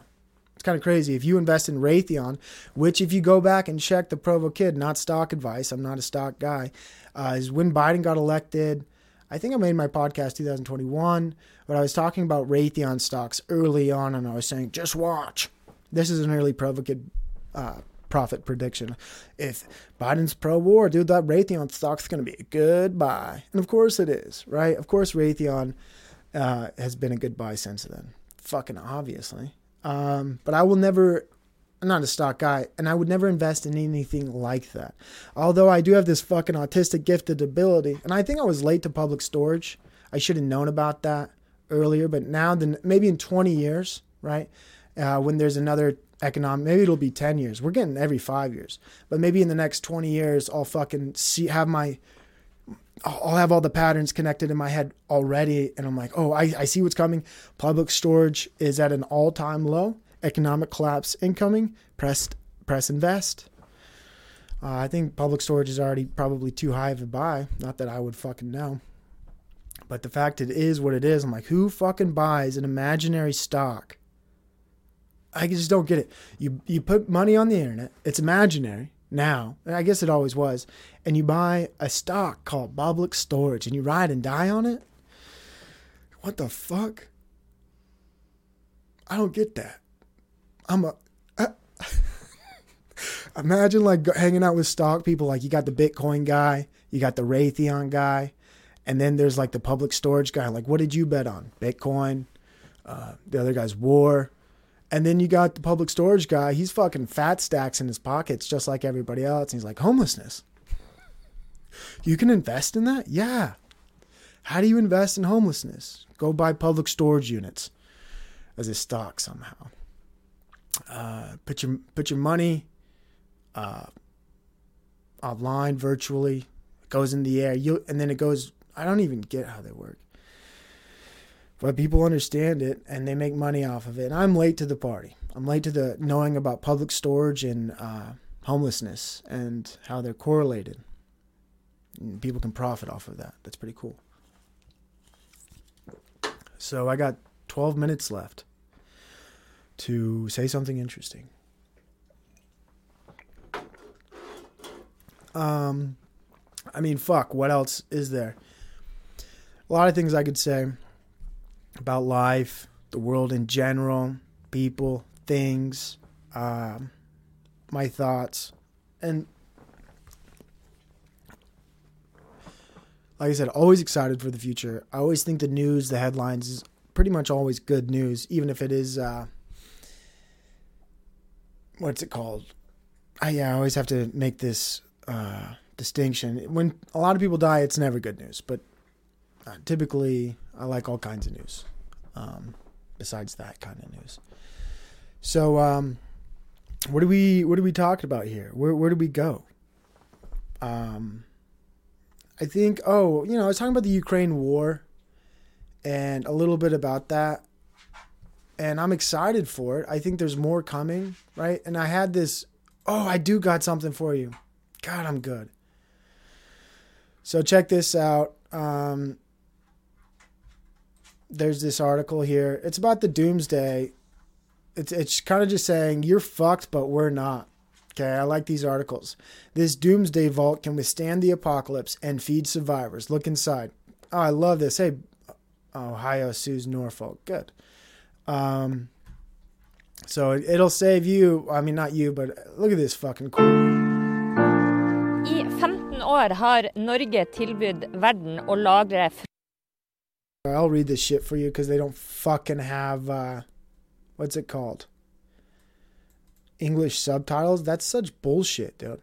it's kind of crazy. If you invest in Raytheon, which if you go back and check the Provo Kid, not stock advice, I'm not a stock guy, uh, is when Biden got elected. I think I made my podcast 2021, but I was talking about Raytheon stocks early on, and I was saying, just watch. This is an early Provo Kid uh, profit prediction. If Biden's pro war, dude, that Raytheon stock's going to be a good buy. And of course it is, right? Of course, Raytheon uh, has been a good buy since then. Fucking obviously. Um, but I will never, I'm not a stock guy, and I would never invest in anything like that. Although I do have this fucking autistic gifted ability, and I think I was late to public storage. I should have known about that earlier, but now, then maybe in 20 years, right? Uh, when there's another economic, maybe it'll be 10 years. We're getting every five years, but maybe in the next 20 years, I'll fucking see, have my, I'll have all the patterns connected in my head already. And I'm like, oh, I, I see what's coming. Public storage is at an all time low. Economic collapse incoming. Press, press invest. Uh, I think public storage is already probably too high of a buy. Not that I would fucking know. But the fact it is what it is, I'm like, who fucking buys an imaginary stock? I just don't get it. You you put money on the internet. It's imaginary now. I guess it always was. And you buy a stock called public storage and you ride and die on it. What the fuck? I don't get that. I'm a. Imagine like hanging out with stock people. Like you got the Bitcoin guy, you got the Raytheon guy, and then there's like the public storage guy. Like, what did you bet on? Bitcoin. Uh, the other guy's war. And then you got the public storage guy. He's fucking fat stacks in his pockets just like everybody else. And he's like, homelessness. You can invest in that? Yeah. How do you invest in homelessness? Go buy public storage units as a stock somehow. Uh, put your put your money uh, online virtually. It goes in the air. You and then it goes. I don't even get how they work but people understand it and they make money off of it. And I'm late to the party. I'm late to the knowing about public storage and uh, homelessness and how they're correlated. And people can profit off of that. That's pretty cool. So I got 12 minutes left to say something interesting. Um, I mean, fuck. What else is there? A lot of things I could say about life, the world in general, people, things, um, my thoughts, and like I said, always excited for the future. I always think the news, the headlines, is pretty much always good news, even if it is uh, what's it called? I yeah, I always have to make this uh, distinction. When a lot of people die, it's never good news, but uh, typically I like all kinds of news. Um, besides that kind of news. So, um, what do we what are we talking about here? Where where do we go? Um, I think oh you know I was talking about the Ukraine war, and a little bit about that, and I'm excited for it. I think there's more coming, right? And I had this oh I do got something for you. God, I'm good. So check this out. Um, there's this article here. It's about the doomsday. It's it's kind of just saying you're fucked, but we're not. Okay, I like these articles. This doomsday vault can withstand the apocalypse and feed survivors. Look inside. Oh, I love this. Hey, Ohio sues Norfolk. Good. Um, so it, it'll save you. I mean, not you, but look at this fucking cool. I 15 år har Norge verden å lagre I'll read this shit for you because they don't fucking have uh, what's it called? English subtitles. That's such bullshit, dude.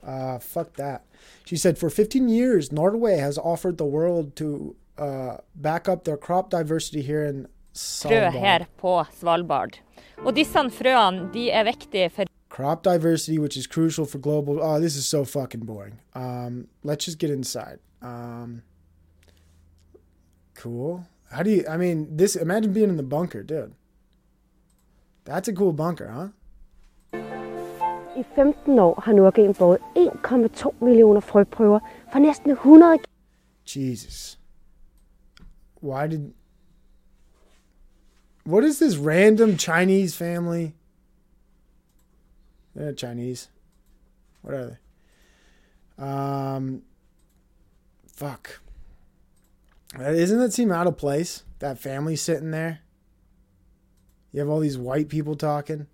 Uh, fuck that. She said, for 15 years, Norway has offered the world to uh, back up their crop diversity here in frø her Svalbard. på Svalbard. Og disse frøene de er viktige for Crop diversity, which is crucial for global. Oh, this is so fucking boring. Um, let's just get inside. Um, cool. How do you? I mean, this. Imagine being in the bunker, dude. That's a cool bunker, huh? I 15 år har Nordgen båret 1,2 millioner frøprøver fra næsten 100 Jesus. Why did. What is this random Chinese family? They're not Chinese. What are they? Um. Fuck. Doesn't that seem out of place? That family sitting there. You have all these white people talking.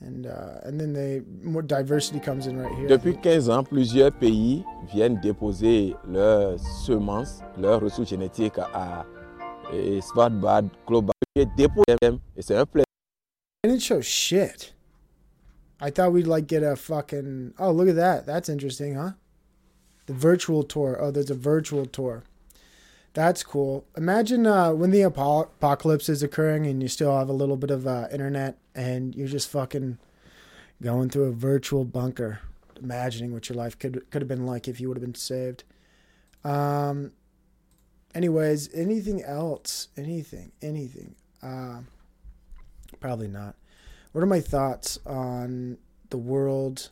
And uh, and then they more diversity comes in right here. Depuis 15 ans, plusieurs pays viennent déposer leurs semences, leurs ressources génétiques à, Svalbard Global. Ils déposent même, et c'est un plaisir. They didn't show shit. I thought we'd like get a fucking. Oh, look at that. That's interesting, huh? The virtual tour. Oh, there's a virtual tour. That's cool. Imagine uh, when the apo- apocalypse is occurring and you still have a little bit of uh, internet and you're just fucking going through a virtual bunker, imagining what your life could could have been like if you would have been saved. Um. Anyways, anything else? Anything? Anything? Uh, probably not. What are my thoughts on the world?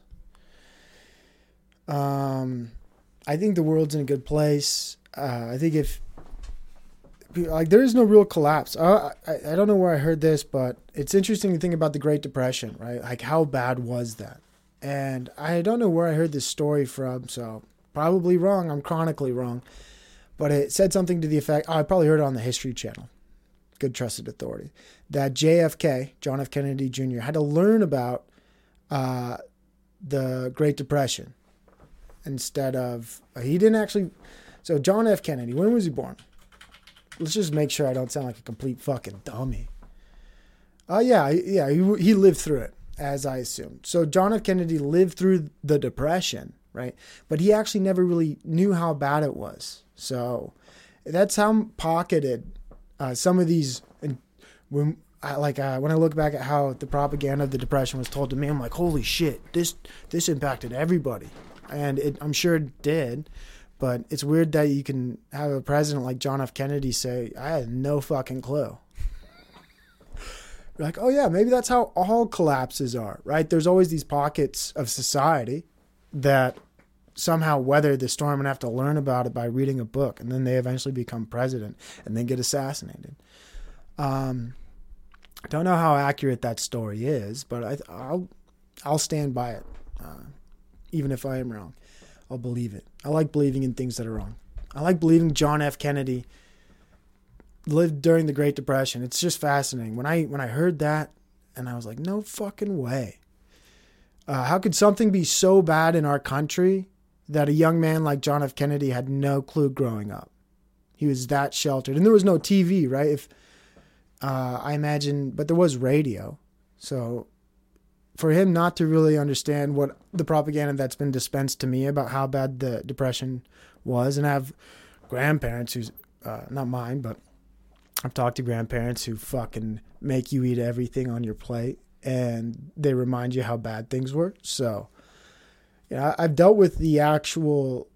Um, I think the world's in a good place. Uh, I think if like there is no real collapse. I, I I don't know where I heard this, but it's interesting to think about the Great Depression, right? Like how bad was that? And I don't know where I heard this story from, so probably wrong. I'm chronically wrong, but it said something to the effect. Oh, I probably heard it on the History Channel good trusted authority, that JFK, John F. Kennedy Jr., had to learn about uh, the Great Depression instead of, he didn't actually, so John F. Kennedy, when was he born? Let's just make sure I don't sound like a complete fucking dummy. Oh, yeah, yeah, he, he lived through it, as I assumed. So John F. Kennedy lived through the Depression, right? But he actually never really knew how bad it was. So that's how pocketed uh, some of these and when I, like uh, when I look back at how the propaganda of the depression was told to me, I'm like, holy shit, this this impacted everybody, and it, I'm sure it did. But it's weird that you can have a president like John F. Kennedy say, "I had no fucking clue." You're like, oh yeah, maybe that's how all collapses are, right? There's always these pockets of society that somehow weather the storm and have to learn about it by reading a book, and then they eventually become president and then get assassinated. Um, I don't know how accurate that story is, but I, I'll I'll stand by it, uh, even if I am wrong. I'll believe it. I like believing in things that are wrong. I like believing John F. Kennedy lived during the Great Depression. It's just fascinating. When I when I heard that, and I was like, no fucking way. Uh, how could something be so bad in our country that a young man like John F. Kennedy had no clue growing up. He was that sheltered, and there was no TV, right? If uh, I imagine, but there was radio, so for him not to really understand what the propaganda that's been dispensed to me about how bad the depression was, and I have grandparents who's uh, not mine, but I've talked to grandparents who fucking make you eat everything on your plate, and they remind you how bad things were. So you know, I've dealt with the actual,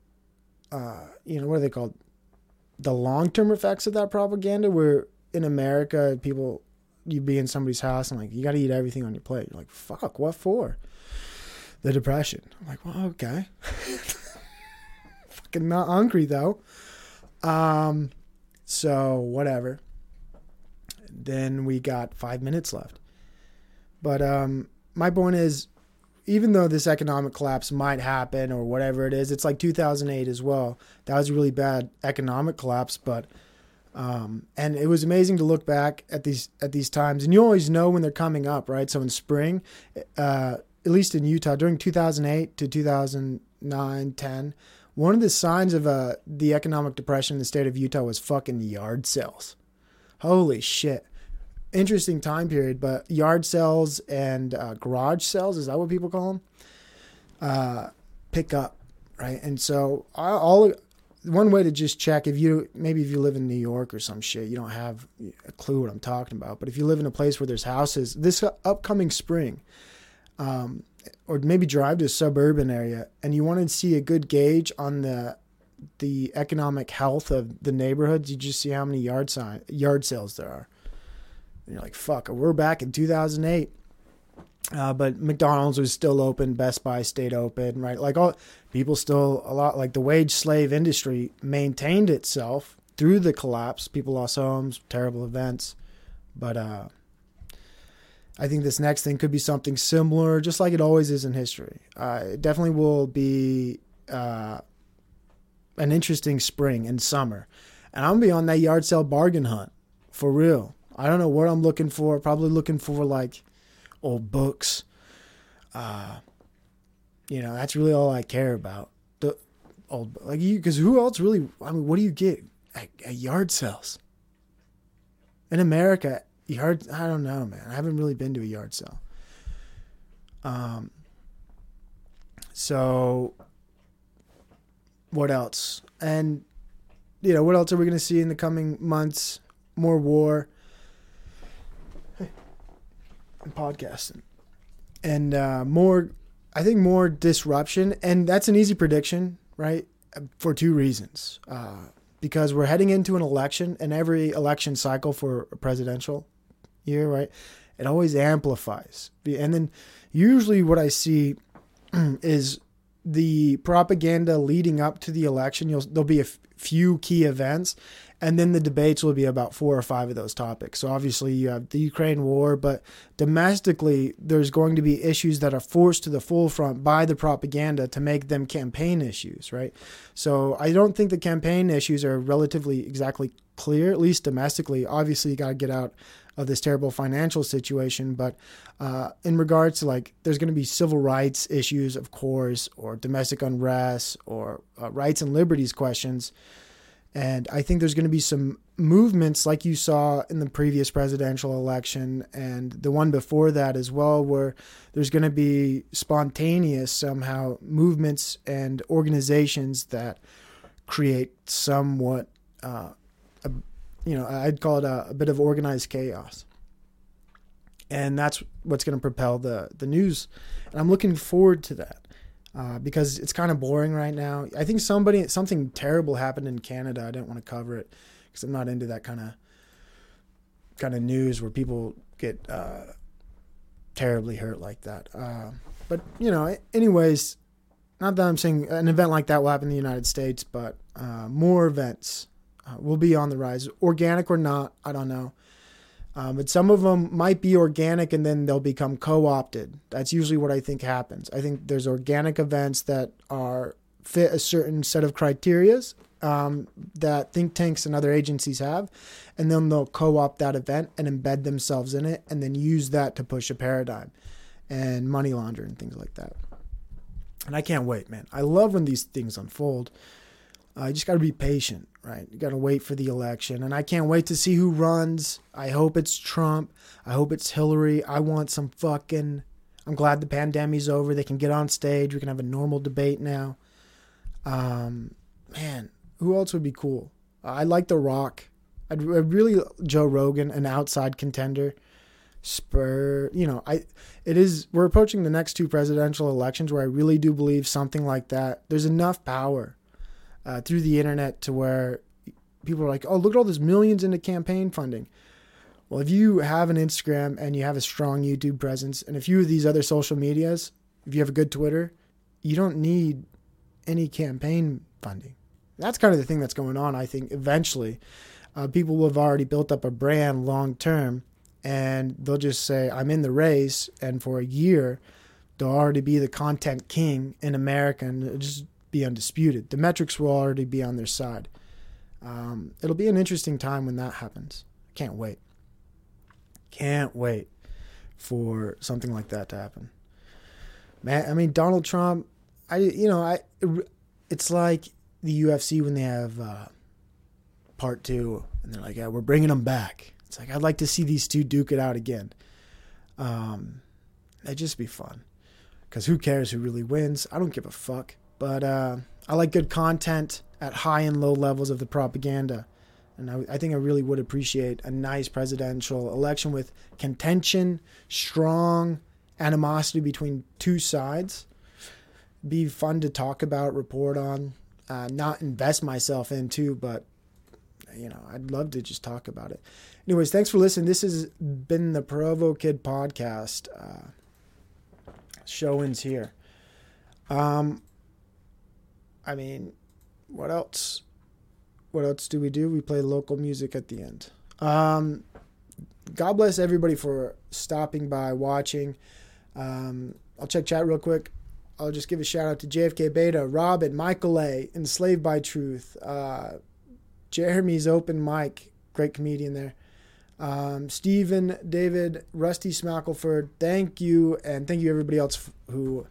uh, you know, what are they called? The long term effects of that propaganda, where in America, people, you be in somebody's house and like, you got to eat everything on your plate. You're like, fuck, what for? The depression. I'm like, well, okay. Fucking not hungry though. Um, so whatever. Then we got five minutes left. But um, my point is, even though this economic collapse might happen or whatever it is, it's like 2008 as well. That was a really bad economic collapse, but um, and it was amazing to look back at these at these times, and you always know when they're coming up, right? So in spring, uh, at least in Utah, during 2008 to 2009, 10, one of the signs of uh, the economic depression in the state of Utah was fucking yard sales. Holy shit interesting time period, but yard sales and uh, garage sales is that what people call them? Uh, pick up, right? And so all one way to just check if you maybe if you live in New York or some shit, you don't have a clue what I'm talking about. But if you live in a place where there's houses, this upcoming spring, um, or maybe drive to a suburban area, and you want to see a good gauge on the the economic health of the neighborhoods, you just see how many yard sign yard sales there are And you're like, fuck, we're back in 2008. Uh, but McDonald's was still open, Best Buy stayed open, right? Like all people still a lot like the wage slave industry maintained itself through the collapse. People lost homes, terrible events, but uh, I think this next thing could be something similar, just like it always is in history. Uh, it definitely will be uh, an interesting spring and summer, and I'm gonna be on that yard sale bargain hunt for real. I don't know what I'm looking for. Probably looking for like old books. Uh, you know, that's really all I care about. The old like you, because who else really? I mean, what do you get at, at yard sales in America? Yard, I don't know, man. I haven't really been to a yard sale. Um. So, what else? And you know, what else are we going to see in the coming months? More war. Hey, I'm podcasting. And uh, more, I think more disruption. And that's an easy prediction, right? For two reasons. Uh, because we're heading into an election, and every election cycle for a presidential year, right? It always amplifies. And then usually what I see is the propaganda leading up to the election. You'll, there'll be a f- few key events, and then the debates will be about four or five of those topics. So obviously you have the Ukraine war, but domestically there's going to be issues that are forced to the forefront by the propaganda to make them campaign issues, right? So I don't think the campaign issues are relatively exactly clear, at least domestically. Obviously you got to get out of this terrible financial situation, but uh, in regards to like, there's going to be civil rights issues, of course, or domestic unrest, or uh, rights and liberties questions. And I think there's going to be some movements like you saw in the previous presidential election and the one before that as well, where there's going to be spontaneous somehow movements and organizations that create somewhat, uh, you know, I'd call it a, a bit of organized chaos. And that's what's going to propel the, the news. And I'm looking forward to that uh, because it's kind of boring right now. I think somebody something terrible happened in Canada. I didn't want to cover it because I'm not into that kind of kind of news where people get uh, terribly hurt like that. Uh, but you know, anyways, not that I'm saying an event like that will happen in the United States, but uh, more events uh, will be on the rise, organic or not. I don't know. Um, but some of them might be organic and then they'll become co opted. That's usually what I think happens. I think there's organic events that are fit a certain set of criterias um, that think tanks and other agencies have, and then they'll co opt that event and embed themselves in it and then use that to push a paradigm and money launder and things like that. And I can't wait, man. I love when these things unfold. Uh, just got to be patient, right? You got to wait for the election. And I can't wait to see who runs. I hope it's Trump. I hope it's Hillary. I want some fucking. I'm glad the pandemic's over. They can get on stage. We can have a normal debate now. Um, man, who else would be cool? I like The Rock. I'd, I'd really Joe Rogan, an outside contender. Spur, you know, I it is we're approaching the next two presidential elections where I really do believe something like that. There's enough power uh, through the internet to where people are like, oh, look at all this millions into campaign funding. Well, if you have an Instagram and you have a strong YouTube presence and a few of these other social medias, if you have a good Twitter, you don't need any campaign funding. That's kind of the thing that's going on. I think eventually uh, people will have already built up a brand long term and they'll just say, I'm in the race. And for a year, they'll already be the content king in America and just be undisputed. The metrics will already be on their side. Um, it'll be an interesting time when that happens. Can't wait. Can't wait for something like that to happen. Man, I mean Donald Trump. I you know I it's like the UFC when they have uh, part two and they're like, yeah, we're bringing them back. It's like I'd like to see these two duke it out again. Um, it'd just be fun. Because who cares who really wins? I don't give a fuck. But uh, I like good content at high and low levels of the propaganda. And I, I, think I really would appreciate a nice presidential election with contention, strong animosity between two sides. Be fun to talk about, report on, uh, not invest myself into, but you know, I'd love to just talk about it. Anyways, thanks for listening. This has been the Provo Kid podcast. Uh, show ends here. Um, I mean, what else? What else do we do? We play local music at the end. Um, God bless everybody for stopping by, watching. Um, I'll check chat real quick. I'll just give a shout out to JFK Beta, Robin, Michael A, Enslaved by Truth, uh, Jeremy's Open Mic, great comedian there. Um, Stephen, David, Rusty Smackleford, thank you, and thank you everybody else who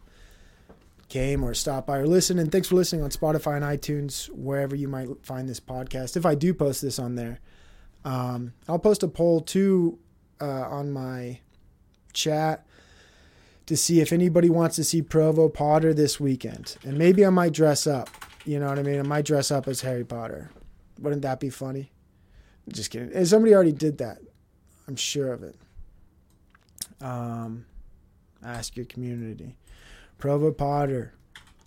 came or stopped by or listened. And thanks for listening on Spotify and iTunes, wherever you might find this podcast. If I do post this on there, um, I'll post a poll too uh, on my chat to see if anybody wants to see Provo Potter this weekend. And maybe I might dress up. You know what I mean? I might dress up as Harry Potter. Wouldn't that be funny? Just kidding. And somebody already did that. I'm sure of it. Um, ask your community. Provo Potter.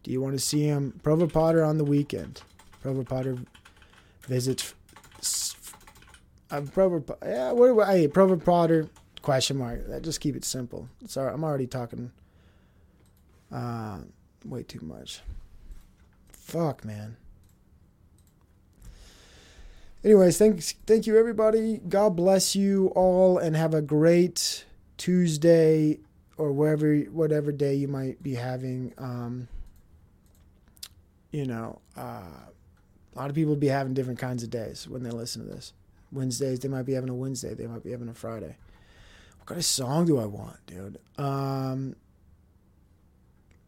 Do you want to see him? Provo Potter on the weekend. Provo Potter visits. Uh, Provo, yeah, what I, hey, Provo Potter question mark. Just keep it simple. Sorry, I'm already talking uh, way too much. Fuck, man. Anyways, thanks, thank you everybody. God bless you all, and have a great Tuesday or wherever, whatever day you might be having. Um, you know, uh, a lot of people be having different kinds of days when they listen to this. Wednesdays, they might be having a Wednesday. They might be having a Friday. What kind of song do I want, dude? Um,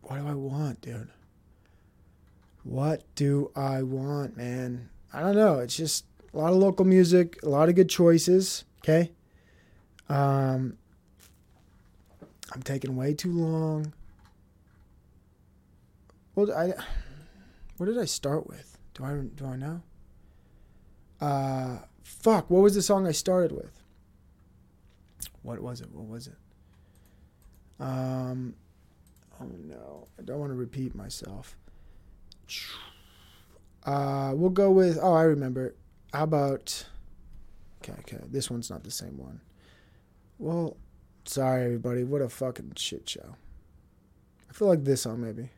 what do I want, dude? What do I want, man? I don't know. It's just a lot of local music, a lot of good choices. Okay. Um, I'm taking way too long. Well, I, what did I start with? Do I do I know? Uh, fuck. What was the song I started with? What was it? What was it? Um, oh no, I don't want to repeat myself. Uh, we'll go with. Oh, I remember. How about? Okay, okay. This one's not the same one. Well, sorry everybody. What a fucking shit show. I feel like this song maybe.